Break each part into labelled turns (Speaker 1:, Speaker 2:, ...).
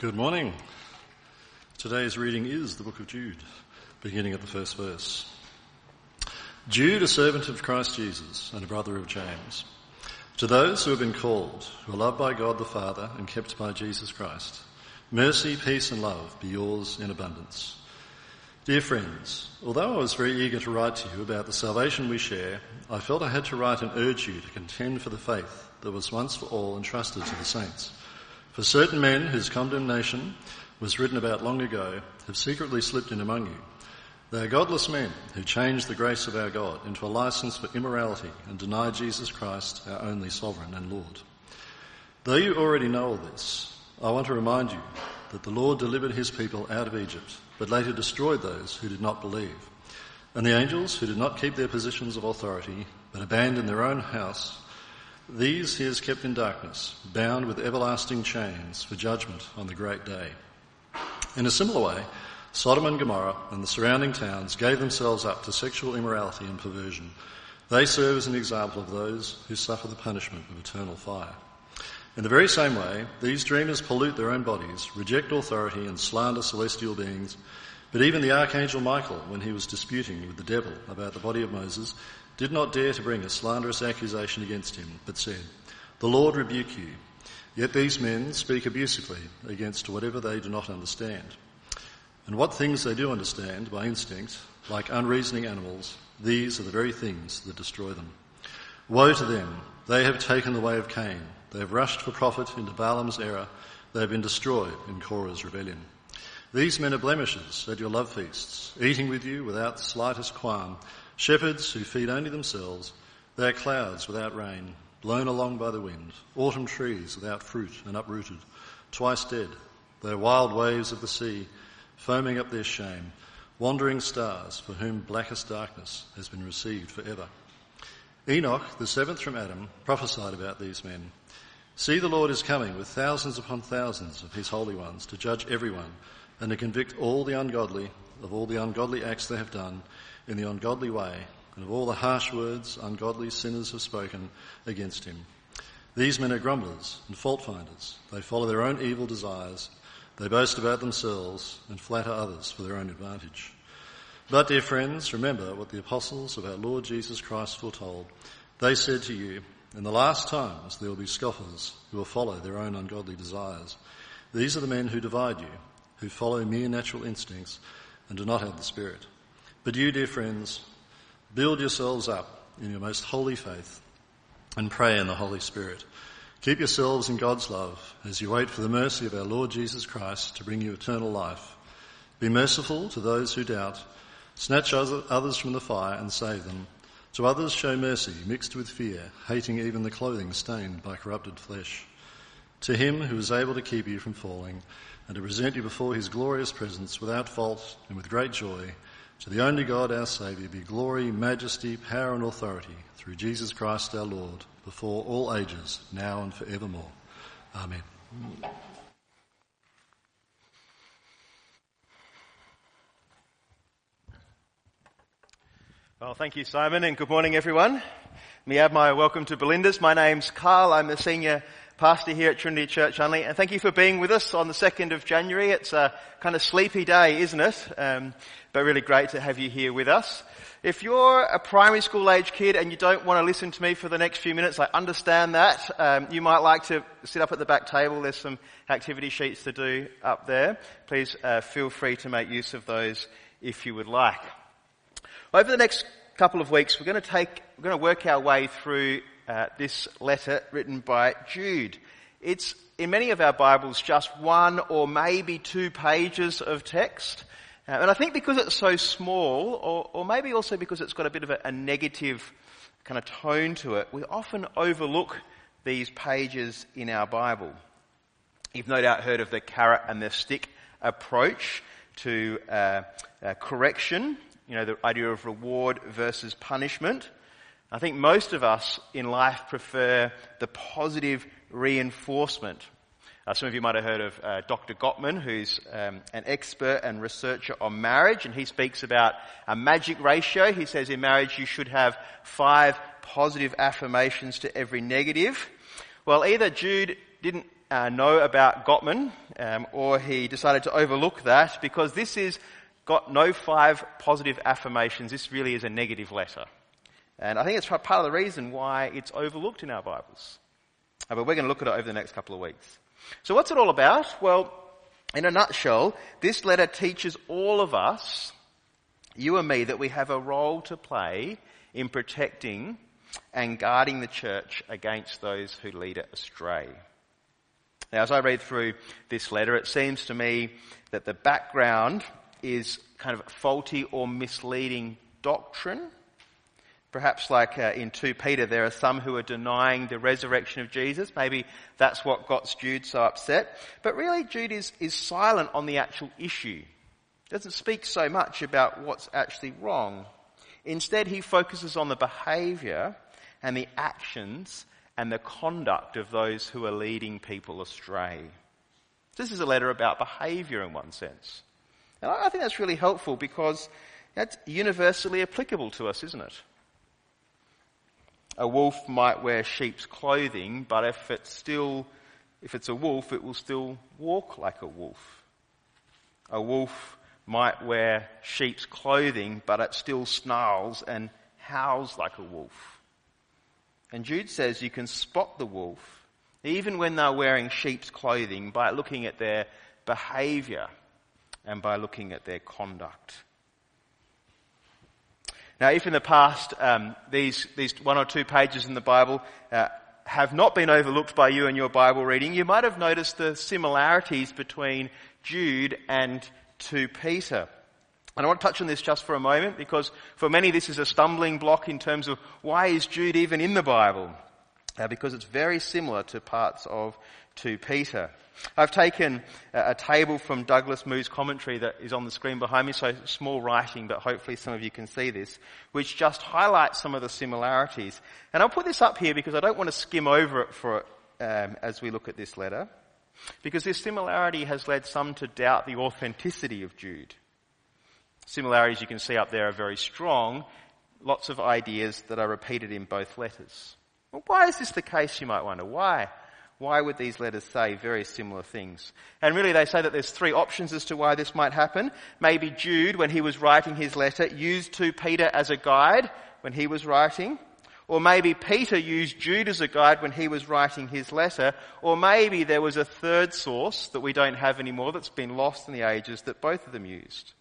Speaker 1: Good morning. Today's reading is the book of Jude, beginning at the first verse. Jude, a servant of Christ Jesus and a brother of James, to those who have been called, who are loved by God the Father and kept by Jesus Christ, mercy, peace and love be yours in abundance. Dear friends, although I was very eager to write to you about the salvation we share, I felt I had to write and urge you to contend for the faith that was once for all entrusted to the saints. For certain men whose condemnation was written about long ago have secretly slipped in among you. They are godless men who change the grace of our God into a license for immorality and deny Jesus Christ, our only sovereign and Lord. Though you already know all this, I want to remind you that the Lord delivered his people out of Egypt, but later destroyed those who did not believe. And the angels who did not keep their positions of authority, but abandoned their own house, these he has kept in darkness, bound with everlasting chains for judgment on the great day. In a similar way, Sodom and Gomorrah and the surrounding towns gave themselves up to sexual immorality and perversion. They serve as an example of those who suffer the punishment of eternal fire. In the very same way, these dreamers pollute their own bodies, reject authority and slander celestial beings. But even the archangel Michael, when he was disputing with the devil about the body of Moses, did not dare to bring a slanderous accusation against him, but said, The Lord rebuke you. Yet these men speak abusively against whatever they do not understand. And what things they do understand by instinct, like unreasoning animals, these are the very things that destroy them. Woe to them! They have taken the way of Cain. They have rushed for profit into Balaam's error. They have been destroyed in Korah's rebellion. These men are blemishes at your love feasts, eating with you without the slightest qualm, Shepherds who feed only themselves, they are clouds without rain, blown along by the wind, autumn trees without fruit and uprooted, twice dead. They are wild waves of the sea, foaming up their shame, wandering stars for whom blackest darkness has been received forever. Enoch, the seventh from Adam, prophesied about these men. See, the Lord is coming with thousands upon thousands of his holy ones to judge everyone and to convict all the ungodly of all the ungodly acts they have done in the ungodly way and of all the harsh words ungodly sinners have spoken against him. These men are grumblers and fault finders. They follow their own evil desires. They boast about themselves and flatter others for their own advantage. But, dear friends, remember what the apostles of our Lord Jesus Christ foretold. They said to you, in the last times there will be scoffers who will follow their own ungodly desires. These are the men who divide you, who follow mere natural instincts and do not have the Spirit. But you, dear friends, build yourselves up in your most holy faith and pray in the Holy Spirit. Keep yourselves in God's love as you wait for the mercy of our Lord Jesus Christ to bring you eternal life. Be merciful to those who doubt. Snatch others from the fire and save them. To others show mercy mixed with fear, hating even the clothing stained by corrupted flesh. To him who is able to keep you from falling and to present you before his glorious presence without fault and with great joy, to the only God, our Saviour, be glory, majesty, power and authority through Jesus Christ our Lord, before all ages, now and forevermore. Amen.
Speaker 2: Well, thank you, Simon, and good morning, everyone. Let my welcome to Belinda's. My name's Carl. I'm the senior pastor here at Trinity Church Only, and thank you for being with us on the 2nd of January. It's a kind of sleepy day, isn't it? Um, but really great to have you here with us. If you're a primary school age kid and you don't want to listen to me for the next few minutes, I understand that. Um, you might like to sit up at the back table. There's some activity sheets to do up there. Please uh, feel free to make use of those if you would like. Over the next couple of weeks, we're going to take, we're going to work our way through uh, this letter written by Jude. It's in many of our Bibles just one or maybe two pages of text. Uh, and I think because it's so small, or, or, maybe also because it's got a bit of a, a negative kind of tone to it, we often overlook these pages in our Bible. You've no doubt heard of the carrot and the stick approach to uh, uh, correction, you know, the idea of reward versus punishment. I think most of us in life prefer the positive reinforcement uh, some of you might have heard of uh, Dr. Gottman, who's um, an expert and researcher on marriage, and he speaks about a magic ratio. He says in marriage you should have five positive affirmations to every negative. Well, either Jude didn't uh, know about Gottman, um, or he decided to overlook that because this is got no five positive affirmations. This really is a negative letter. And I think it's part of the reason why it's overlooked in our Bibles. Uh, but we're going to look at it over the next couple of weeks. So what's it all about? Well, in a nutshell, this letter teaches all of us, you and me, that we have a role to play in protecting and guarding the church against those who lead it astray. Now, as I read through this letter, it seems to me that the background is kind of faulty or misleading doctrine. Perhaps like uh, in 2 Peter, there are some who are denying the resurrection of Jesus. Maybe that's what got Jude so upset. But really, Jude is, is silent on the actual issue. Doesn't speak so much about what's actually wrong. Instead, he focuses on the behavior and the actions and the conduct of those who are leading people astray. This is a letter about behavior in one sense. And I think that's really helpful because that's universally applicable to us, isn't it? A wolf might wear sheep's clothing, but if it's still, if it's a wolf, it will still walk like a wolf. A wolf might wear sheep's clothing, but it still snarls and howls like a wolf. And Jude says you can spot the wolf, even when they're wearing sheep's clothing, by looking at their behavior and by looking at their conduct. Now, if in the past um, these these one or two pages in the Bible uh, have not been overlooked by you in your Bible reading, you might have noticed the similarities between Jude and 2 Peter. And I want to touch on this just for a moment because for many this is a stumbling block in terms of why is Jude even in the Bible? Uh, because it's very similar to parts of 2 Peter. I've taken a, a table from Douglas Moo's commentary that is on the screen behind me, so small writing, but hopefully some of you can see this, which just highlights some of the similarities. And I'll put this up here because I don't want to skim over it for um, as we look at this letter. Because this similarity has led some to doubt the authenticity of Jude. Similarities you can see up there are very strong. Lots of ideas that are repeated in both letters. Well, why is this the case, you might wonder? Why? Why would these letters say very similar things? And really they say that there's three options as to why this might happen. Maybe Jude, when he was writing his letter, used 2 Peter as a guide when he was writing. Or maybe Peter used Jude as a guide when he was writing his letter. Or maybe there was a third source that we don't have anymore that's been lost in the ages that both of them used.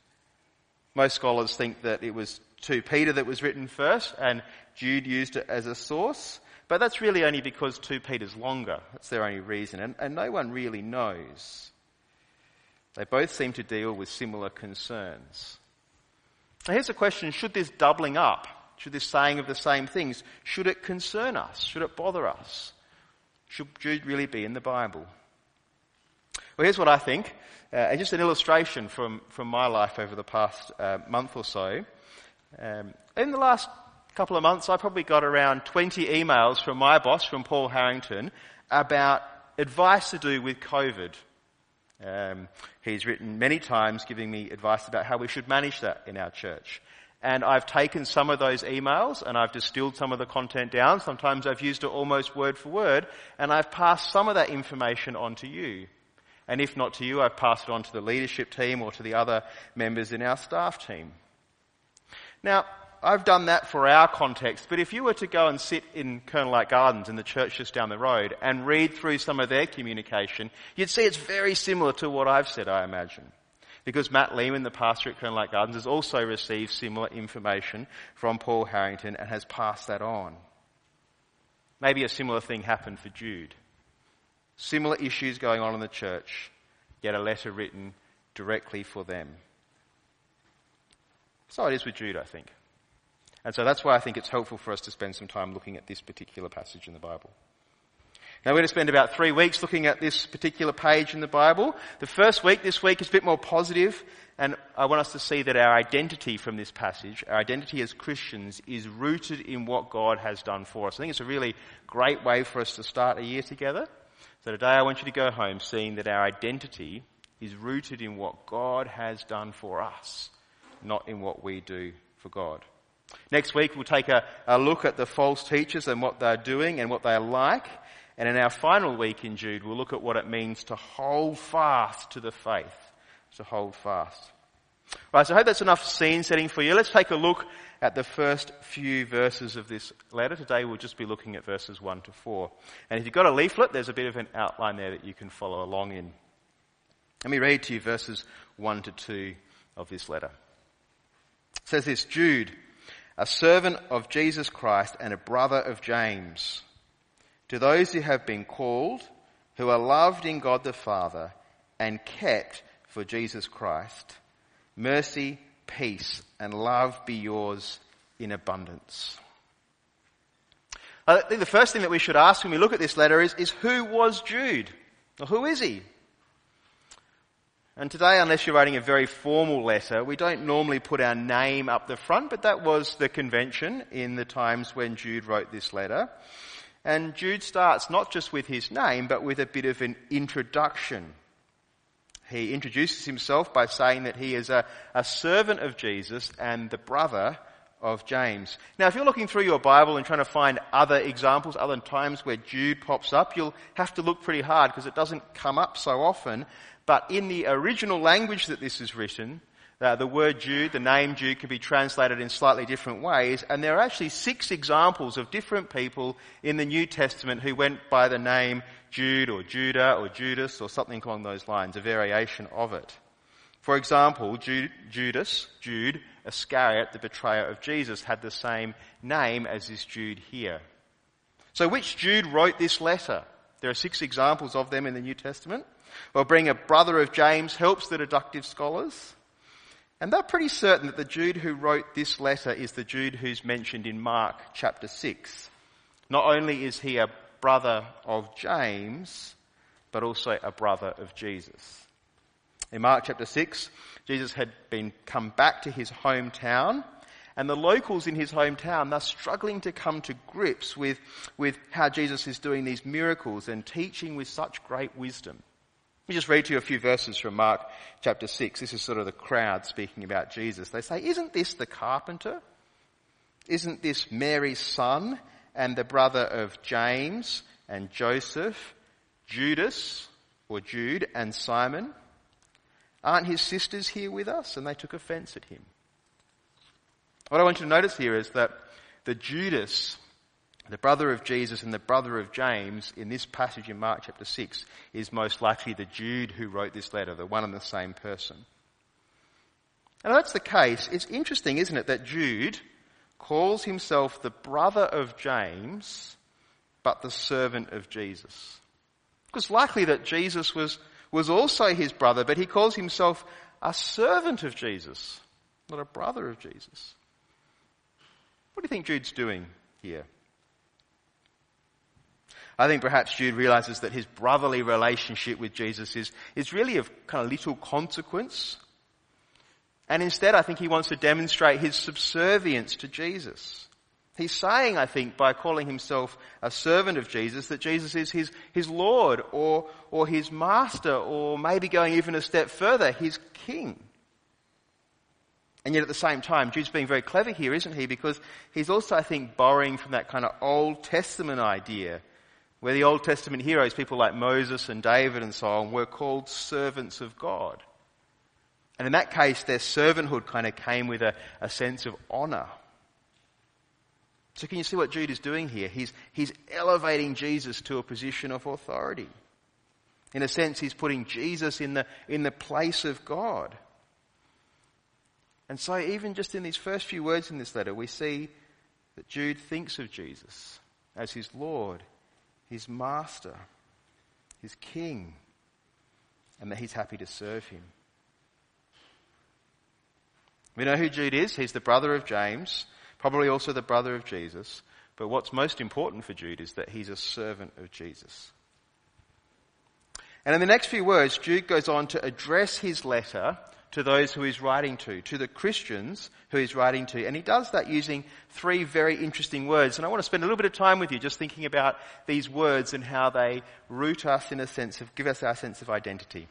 Speaker 2: Most scholars think that it was 2 Peter that was written first and Jude used it as a source. But that's really only because 2 Peter's longer. That's their only reason. And, and no one really knows. They both seem to deal with similar concerns. Now here's a question, should this doubling up should this saying of the same things, should it concern us? Should it bother us? Should Jude really be in the Bible? Well, here's what I think. Uh, and just an illustration from, from my life over the past uh, month or so. Um, in the last couple of months, I probably got around 20 emails from my boss, from Paul Harrington, about advice to do with COVID. Um, he's written many times giving me advice about how we should manage that in our church. And I've taken some of those emails and I've distilled some of the content down. Sometimes I've used it almost word for word and I've passed some of that information on to you. And if not to you, I've passed it on to the leadership team or to the other members in our staff team. Now, I've done that for our context, but if you were to go and sit in Colonel Light Gardens in the church just down the road and read through some of their communication, you'd see it's very similar to what I've said, I imagine because Matt Lehman, the pastor at Colonel Light Gardens, has also received similar information from Paul Harrington and has passed that on. Maybe a similar thing happened for Jude. Similar issues going on in the church, yet a letter written directly for them. So it is with Jude, I think. And so that's why I think it's helpful for us to spend some time looking at this particular passage in the Bible. Now we're going to spend about three weeks looking at this particular page in the Bible. The first week, this week, is a bit more positive, and I want us to see that our identity from this passage, our identity as Christians, is rooted in what God has done for us. I think it's a really great way for us to start a year together. So today I want you to go home seeing that our identity is rooted in what God has done for us, not in what we do for God. Next week we'll take a, a look at the false teachers and what they're doing and what they're like. And in our final week in Jude, we'll look at what it means to hold fast to the faith. To hold fast. Right, so I hope that's enough scene setting for you. Let's take a look at the first few verses of this letter. Today we'll just be looking at verses 1 to 4. And if you've got a leaflet, there's a bit of an outline there that you can follow along in. Let me read to you verses 1 to 2 of this letter. It says this, Jude, a servant of Jesus Christ and a brother of James, to those who have been called, who are loved in God the Father and kept for Jesus Christ, mercy, peace, and love be yours in abundance. I think the first thing that we should ask when we look at this letter is, is who was Jude? Or who is he? And today, unless you're writing a very formal letter, we don't normally put our name up the front, but that was the convention in the times when Jude wrote this letter. And Jude starts not just with his name, but with a bit of an introduction. He introduces himself by saying that he is a, a servant of Jesus and the brother of James. Now, if you're looking through your Bible and trying to find other examples, other times where Jude pops up, you'll have to look pretty hard because it doesn't come up so often. But in the original language that this is written, uh, the word Jude, the name Jude, can be translated in slightly different ways, and there are actually six examples of different people in the New Testament who went by the name Jude or Judah or Judas or something along those lines, a variation of it. For example, Jude, Judas, Jude Iscariot, the betrayer of Jesus, had the same name as this Jude here. So which Jude wrote this letter? There are six examples of them in the New Testament. Well, being a brother of James helps the deductive scholars. And they're pretty certain that the Jude who wrote this letter is the Jude who's mentioned in Mark chapter 6. Not only is he a brother of James, but also a brother of Jesus. In Mark chapter 6, Jesus had been come back to his hometown and the locals in his hometown, they're struggling to come to grips with, with how Jesus is doing these miracles and teaching with such great wisdom. Let me just read to you a few verses from Mark chapter 6. This is sort of the crowd speaking about Jesus. They say, Isn't this the carpenter? Isn't this Mary's son and the brother of James and Joseph, Judas or Jude and Simon? Aren't his sisters here with us? And they took offense at him. What I want you to notice here is that the Judas the brother of Jesus and the brother of James in this passage in Mark chapter 6 is most likely the Jude who wrote this letter, the one and the same person. And that's the case. It's interesting, isn't it, that Jude calls himself the brother of James, but the servant of Jesus. Because likely that Jesus was, was also his brother, but he calls himself a servant of Jesus, not a brother of Jesus. What do you think Jude's doing here? I think perhaps Jude realizes that his brotherly relationship with Jesus is, is really of kind of little consequence. And instead, I think he wants to demonstrate his subservience to Jesus. He's saying, I think, by calling himself a servant of Jesus, that Jesus is his, his Lord or, or his master or maybe going even a step further, his king. And yet at the same time, Jude's being very clever here, isn't he? Because he's also, I think, borrowing from that kind of Old Testament idea where the Old Testament heroes, people like Moses and David and so on, were called servants of God. And in that case, their servanthood kind of came with a, a sense of honor. So can you see what Jude is doing here? He's, he's elevating Jesus to a position of authority. In a sense, he's putting Jesus in the, in the place of God. And so even just in these first few words in this letter, we see that Jude thinks of Jesus as his Lord his master, his king, and that he's happy to serve him. We know who Jude is. He's the brother of James, probably also the brother of Jesus. But what's most important for Jude is that he's a servant of Jesus. And in the next few words, Jude goes on to address his letter to those who he's writing to, to the Christians who he's writing to. And he does that using three very interesting words. And I want to spend a little bit of time with you just thinking about these words and how they root us in a sense of, give us our sense of identity.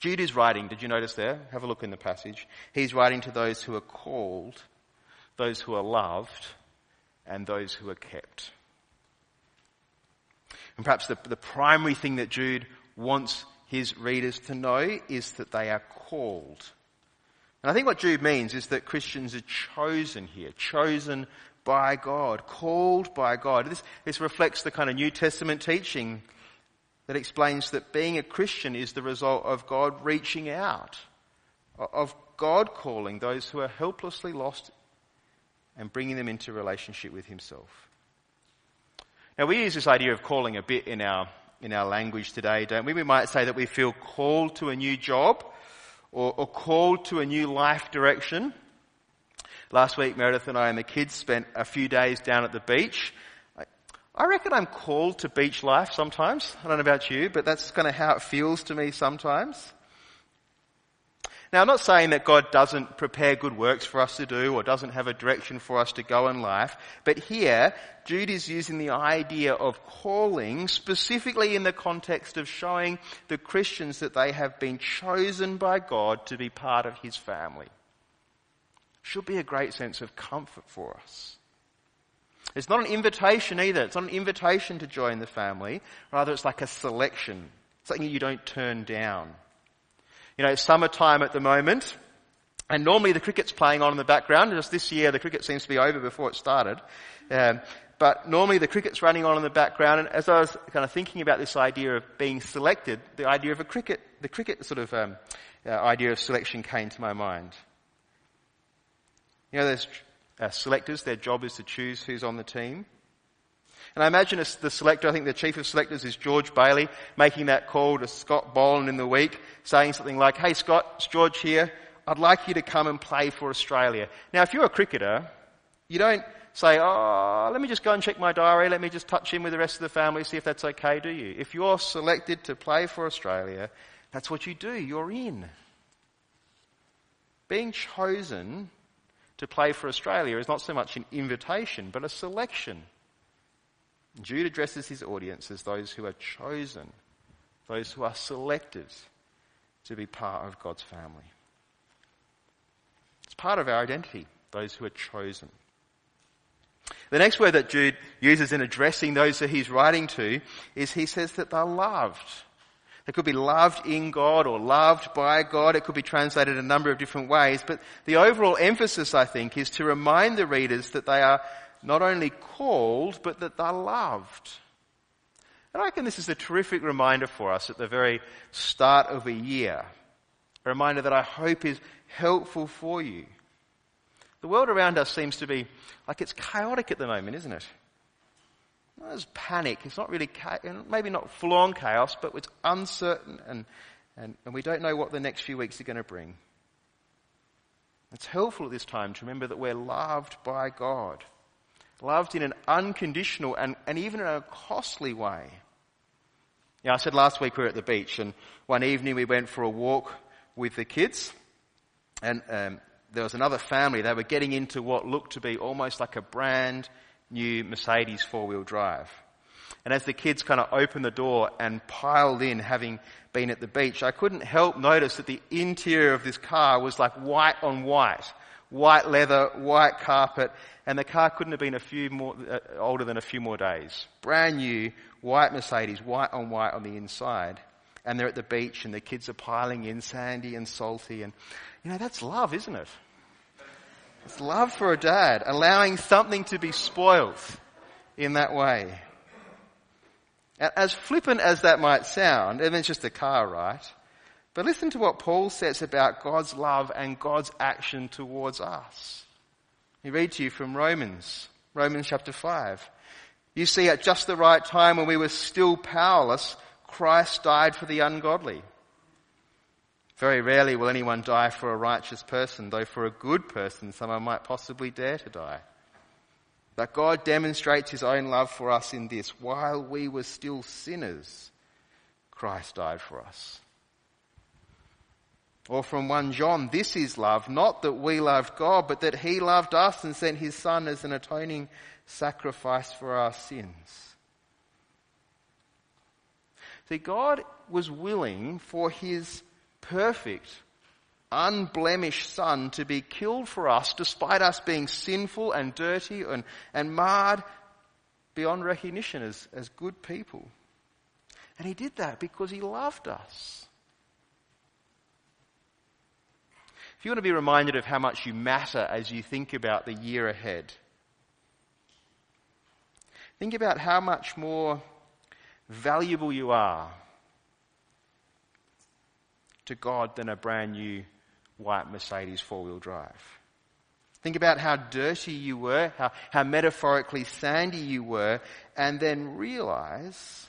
Speaker 2: Jude is writing, did you notice there? Have a look in the passage. He's writing to those who are called, those who are loved, and those who are kept. And perhaps the, the primary thing that Jude wants his readers to know is that they are called. And I think what Jude means is that Christians are chosen here, chosen by God, called by God. This, this reflects the kind of New Testament teaching that explains that being a Christian is the result of God reaching out, of God calling those who are helplessly lost and bringing them into relationship with Himself. Now we use this idea of calling a bit in our, in our language today, don't we? We might say that we feel called to a new job or, or called to a new life direction. Last week, Meredith and I and the kids spent a few days down at the beach. I, I reckon I'm called to beach life sometimes. I don't know about you, but that's kind of how it feels to me sometimes. Now, I'm not saying that God doesn't prepare good works for us to do or doesn't have a direction for us to go in life, but here, Jude is using the idea of calling specifically in the context of showing the Christians that they have been chosen by God to be part of His family. Should be a great sense of comfort for us. It's not an invitation either. It's not an invitation to join the family. Rather, it's like a selection. Something you don't turn down. You know, summertime at the moment, and normally the cricket's playing on in the background. Just this year, the cricket seems to be over before it started. Um, but normally the cricket's running on in the background, and as I was kind of thinking about this idea of being selected, the idea of a cricket, the cricket sort of um, uh, idea of selection came to my mind. You know, there's uh, selectors, their job is to choose who's on the team. And I imagine the selector, I think the chief of selectors is George Bailey, making that call to Scott Boland in the week, saying something like, hey Scott, it's George here. I'd like you to come and play for Australia. Now if you're a cricketer, you don't say, oh, let me just go and check my diary, let me just touch in with the rest of the family, see if that's okay, do you? If you're selected to play for Australia, that's what you do. You're in. Being chosen to play for Australia is not so much an invitation, but a selection. Jude addresses his audience as those who are chosen, those who are selected to be part of God's family. It's part of our identity, those who are chosen. The next word that Jude uses in addressing those that he's writing to is he says that they're loved. They could be loved in God or loved by God. It could be translated a number of different ways. But the overall emphasis, I think, is to remind the readers that they are not only called, but that they're loved. And I reckon this is a terrific reminder for us at the very start of a year. A reminder that I hope is helpful for you. The world around us seems to be like it's chaotic at the moment, isn't it? There's panic. It's not really, maybe not full on chaos, but it's uncertain and, and, and we don't know what the next few weeks are going to bring. It's helpful at this time to remember that we're loved by God loved in an unconditional and, and even in a costly way. Yeah, I said last week we were at the beach and one evening we went for a walk with the kids and um, there was another family. They were getting into what looked to be almost like a brand new Mercedes four-wheel drive. And as the kids kind of opened the door and piled in, having been at the beach, I couldn't help notice that the interior of this car was like white on white. White leather, white carpet, and the car couldn't have been a few more, uh, older than a few more days. Brand new, white Mercedes, white on white on the inside. And they're at the beach and the kids are piling in, sandy and salty. And, you know, that's love, isn't it? It's love for a dad, allowing something to be spoiled in that way. As flippant as that might sound, and it's just a car, right? But listen to what Paul says about God's love and God's action towards us. He read to you from Romans, Romans chapter 5. You see, at just the right time when we were still powerless, Christ died for the ungodly. Very rarely will anyone die for a righteous person, though for a good person someone might possibly dare to die. But God demonstrates his own love for us in this. While we were still sinners, Christ died for us. Or from 1 John, this is love, not that we loved God, but that He loved us and sent His Son as an atoning sacrifice for our sins. See, God was willing for His perfect, unblemished Son to be killed for us despite us being sinful and dirty and, and marred beyond recognition as, as good people. And he did that because he loved us. If you want to be reminded of how much you matter as you think about the year ahead, think about how much more valuable you are to God than a brand new white Mercedes four wheel drive. Think about how dirty you were, how, how metaphorically sandy you were, and then realize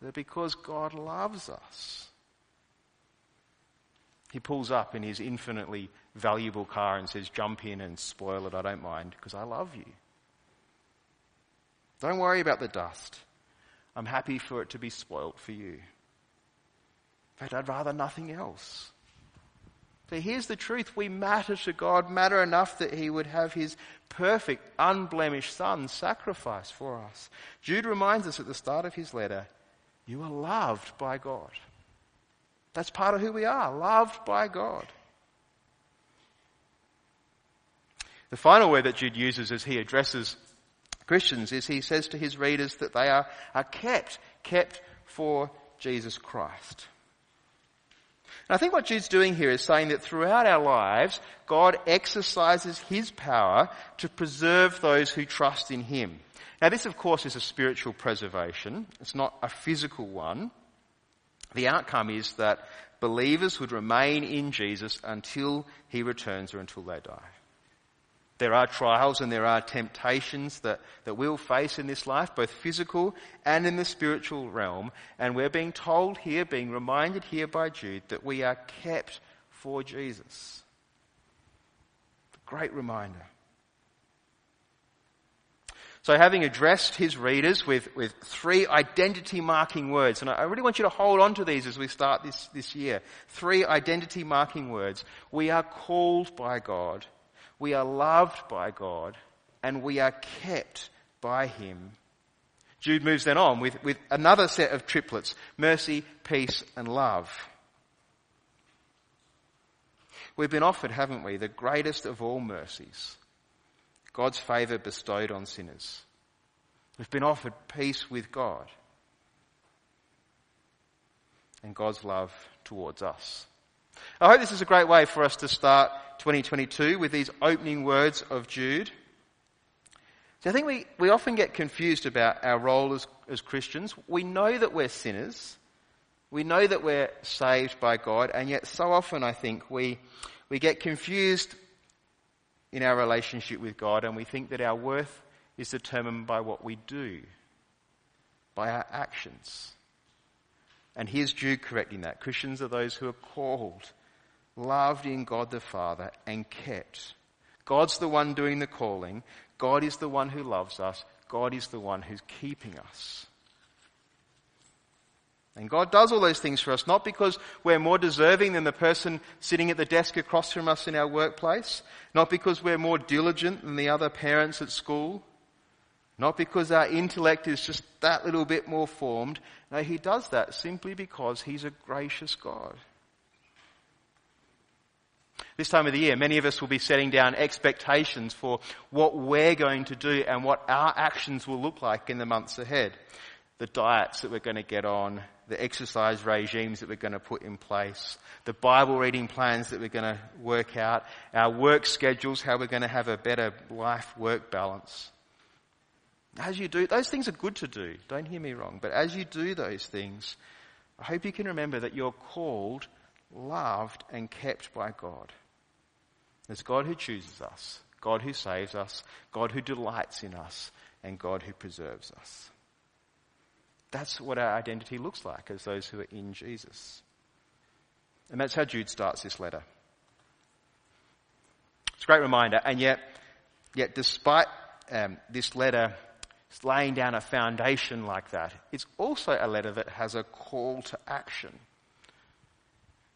Speaker 2: that because God loves us, He pulls up in His infinitely valuable car and says, Jump in and spoil it, I don't mind, because I love you. Don't worry about the dust. I'm happy for it to be spoilt for you. Fact, I'd rather nothing else. So here's the truth. We matter to God, matter enough that He would have His perfect, unblemished Son sacrificed for us. Jude reminds us at the start of his letter, you are loved by God. That's part of who we are, loved by God. The final word that Jude uses as he addresses Christians is he says to his readers that they are, are kept, kept for Jesus Christ. And I think what Jude's doing here is saying that throughout our lives, God exercises his power to preserve those who trust in him. Now this of course is a spiritual preservation. It's not a physical one. The outcome is that believers would remain in Jesus until he returns or until they die. There are trials and there are temptations that, that we'll face in this life, both physical and in the spiritual realm. And we're being told here, being reminded here by Jude, that we are kept for Jesus. Great reminder. So having addressed his readers with, with three identity marking words, and I really want you to hold on to these as we start this, this year. Three identity marking words. We are called by God we are loved by God and we are kept by Him. Jude moves then on with, with another set of triplets mercy, peace, and love. We've been offered, haven't we, the greatest of all mercies God's favour bestowed on sinners. We've been offered peace with God and God's love towards us. I hope this is a great way for us to start 2022 with these opening words of Jude. So I think we, we often get confused about our role as, as Christians. We know that we're sinners. We know that we're saved by God, and yet so often I think we, we get confused in our relationship with God and we think that our worth is determined by what we do, by our actions. And here's Jude correcting that. Christians are those who are called loved in God the Father, and kept. God's the one doing the calling. God is the one who loves us. God is the one who's keeping us. And God does all those things for us, not because we're more deserving than the person sitting at the desk across from us in our workplace, not because we're more diligent than the other parents at school, not because our intellect is just that little bit more formed. No, He does that simply because He's a gracious God. This time of the year, many of us will be setting down expectations for what we're going to do and what our actions will look like in the months ahead. The diets that we're going to get on, the exercise regimes that we're going to put in place, the Bible reading plans that we're going to work out, our work schedules, how we're going to have a better life-work balance. As you do, those things are good to do. Don't hear me wrong. But as you do those things, I hope you can remember that you're called, loved, and kept by God. It's God who chooses us, God who saves us, God who delights in us, and God who preserves us. That's what our identity looks like as those who are in Jesus. And that's how Jude starts this letter. It's a great reminder, and yet, yet despite um, this letter laying down a foundation like that, it's also a letter that has a call to action.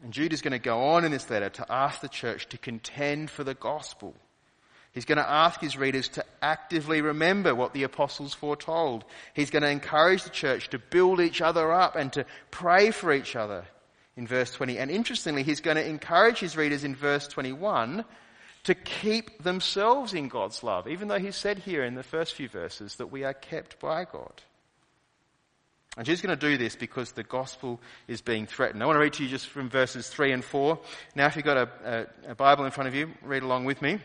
Speaker 2: And Jude is going to go on in this letter to ask the church to contend for the gospel. He's going to ask his readers to actively remember what the apostles foretold. He's going to encourage the church to build each other up and to pray for each other in verse 20. And interestingly, he's going to encourage his readers in verse 21 to keep themselves in God's love, even though he said here in the first few verses that we are kept by God. And she's going to do this because the gospel is being threatened. I want to read to you just from verses 3 and 4. Now, if you've got a, a, a Bible in front of you, read along with me.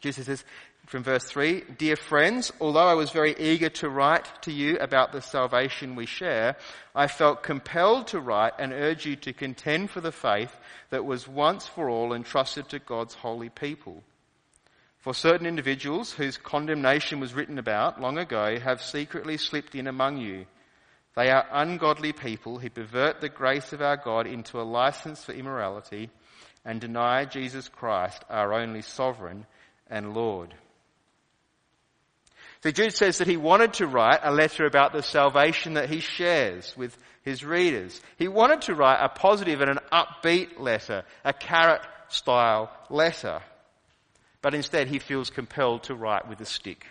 Speaker 2: Jesus says from verse 3, Dear friends, although I was very eager to write to you about the salvation we share, I felt compelled to write and urge you to contend for the faith that was once for all entrusted to God's holy people. For certain individuals whose condemnation was written about long ago have secretly slipped in among you they are ungodly people who pervert the grace of our God into a license for immorality and deny Jesus Christ, our only sovereign and Lord. So Jude says that he wanted to write a letter about the salvation that he shares with his readers. He wanted to write a positive and an upbeat letter, a carrot style letter. But instead he feels compelled to write with a stick.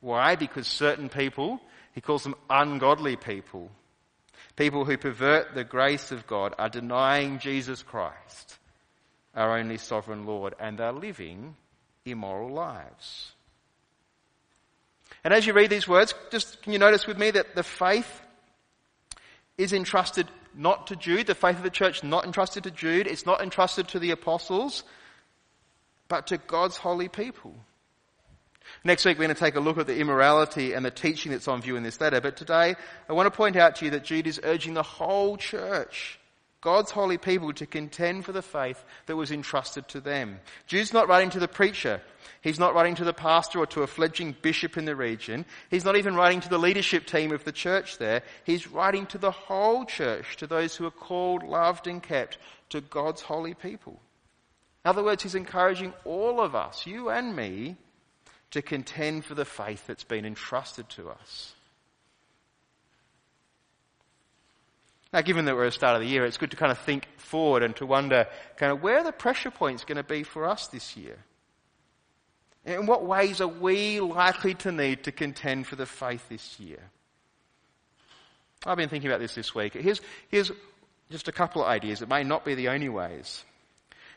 Speaker 2: Why? Because certain people he calls them ungodly people. People who pervert the grace of God are denying Jesus Christ, our only sovereign Lord, and they're living immoral lives. And as you read these words, just can you notice with me that the faith is entrusted not to Jude, the faith of the church not entrusted to Jude, it's not entrusted to the apostles, but to God's holy people. Next week we're going to take a look at the immorality and the teaching that's on view in this letter. But today I want to point out to you that Jude is urging the whole church, God's holy people, to contend for the faith that was entrusted to them. Jude's not writing to the preacher. He's not writing to the pastor or to a fledgling bishop in the region. He's not even writing to the leadership team of the church there. He's writing to the whole church, to those who are called, loved and kept, to God's holy people. In other words, he's encouraging all of us, you and me, to contend for the faith that's been entrusted to us. Now, given that we're at the start of the year, it's good to kind of think forward and to wonder kind of where are the pressure points going to be for us this year? In what ways are we likely to need to contend for the faith this year? I've been thinking about this this week. Here's, here's just a couple of ideas. It may not be the only ways.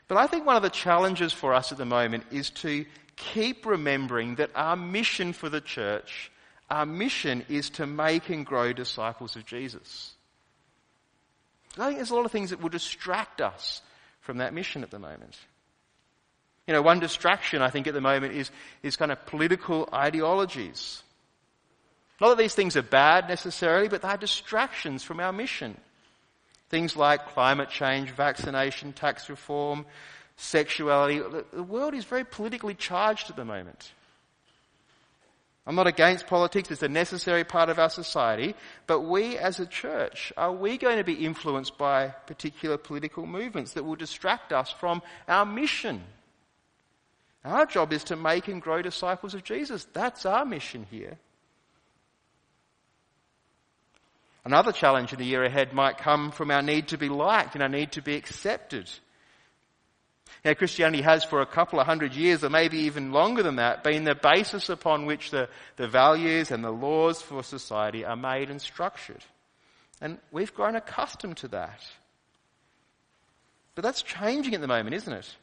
Speaker 2: But I think one of the challenges for us at the moment is to keep remembering that our mission for the church, our mission is to make and grow disciples of Jesus. I think there's a lot of things that will distract us from that mission at the moment. You know, one distraction I think at the moment is, is kind of political ideologies. Not that these things are bad necessarily, but they're distractions from our mission. Things like climate change, vaccination, tax reform, sexuality. The world is very politically charged at the moment. I'm not against politics, it's a necessary part of our society, but we as a church, are we going to be influenced by particular political movements that will distract us from our mission? Our job is to make and grow disciples of Jesus. That's our mission here. Another challenge in the year ahead might come from our need to be liked and our need to be accepted. Now, Christianity has for a couple of hundred years, or maybe even longer than that, been the basis upon which the, the values and the laws for society are made and structured. And we've grown accustomed to that. But that's changing at the moment, isn't it?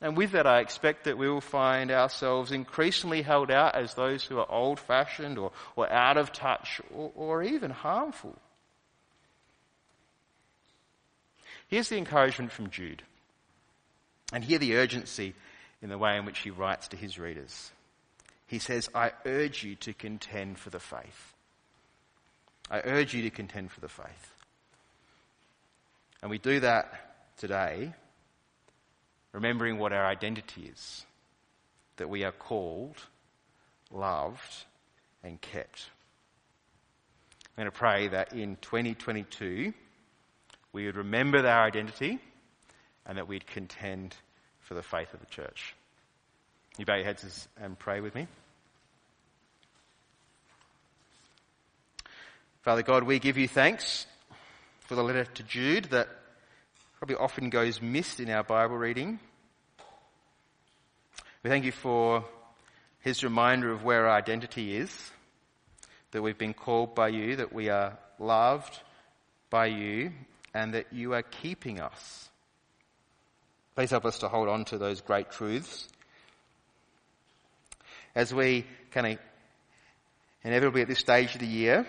Speaker 2: And with that, I expect that we will find ourselves increasingly held out as those who are old fashioned or, or out of touch or, or even harmful. Here's the encouragement from Jude. And hear the urgency in the way in which he writes to his readers. He says, I urge you to contend for the faith. I urge you to contend for the faith. And we do that today, remembering what our identity is that we are called, loved, and kept. I'm going to pray that in 2022 we would remember our identity and that we'd contend for the faith of the church. You bow your heads and pray with me. Father God, we give you thanks for the letter to Jude that probably often goes missed in our Bible reading. We thank you for his reminder of where our identity is, that we've been called by you, that we are loved by you, and that you are keeping us. Please help us to hold on to those great truths. As we kind of inevitably at this stage of the year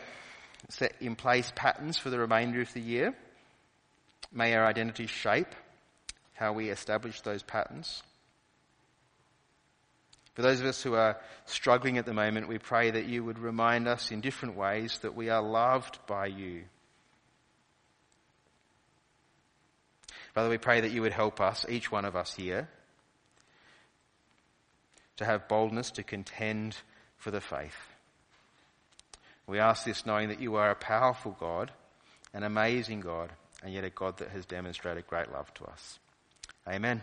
Speaker 2: set in place patterns for the remainder of the year. May our identity shape how we establish those patterns. For those of us who are struggling at the moment, we pray that you would remind us in different ways that we are loved by you. Father, we pray that you would help us, each one of us here, to have boldness to contend for the faith. We ask this knowing that you are a powerful God, an amazing God, and yet a God that has demonstrated great love to us. Amen.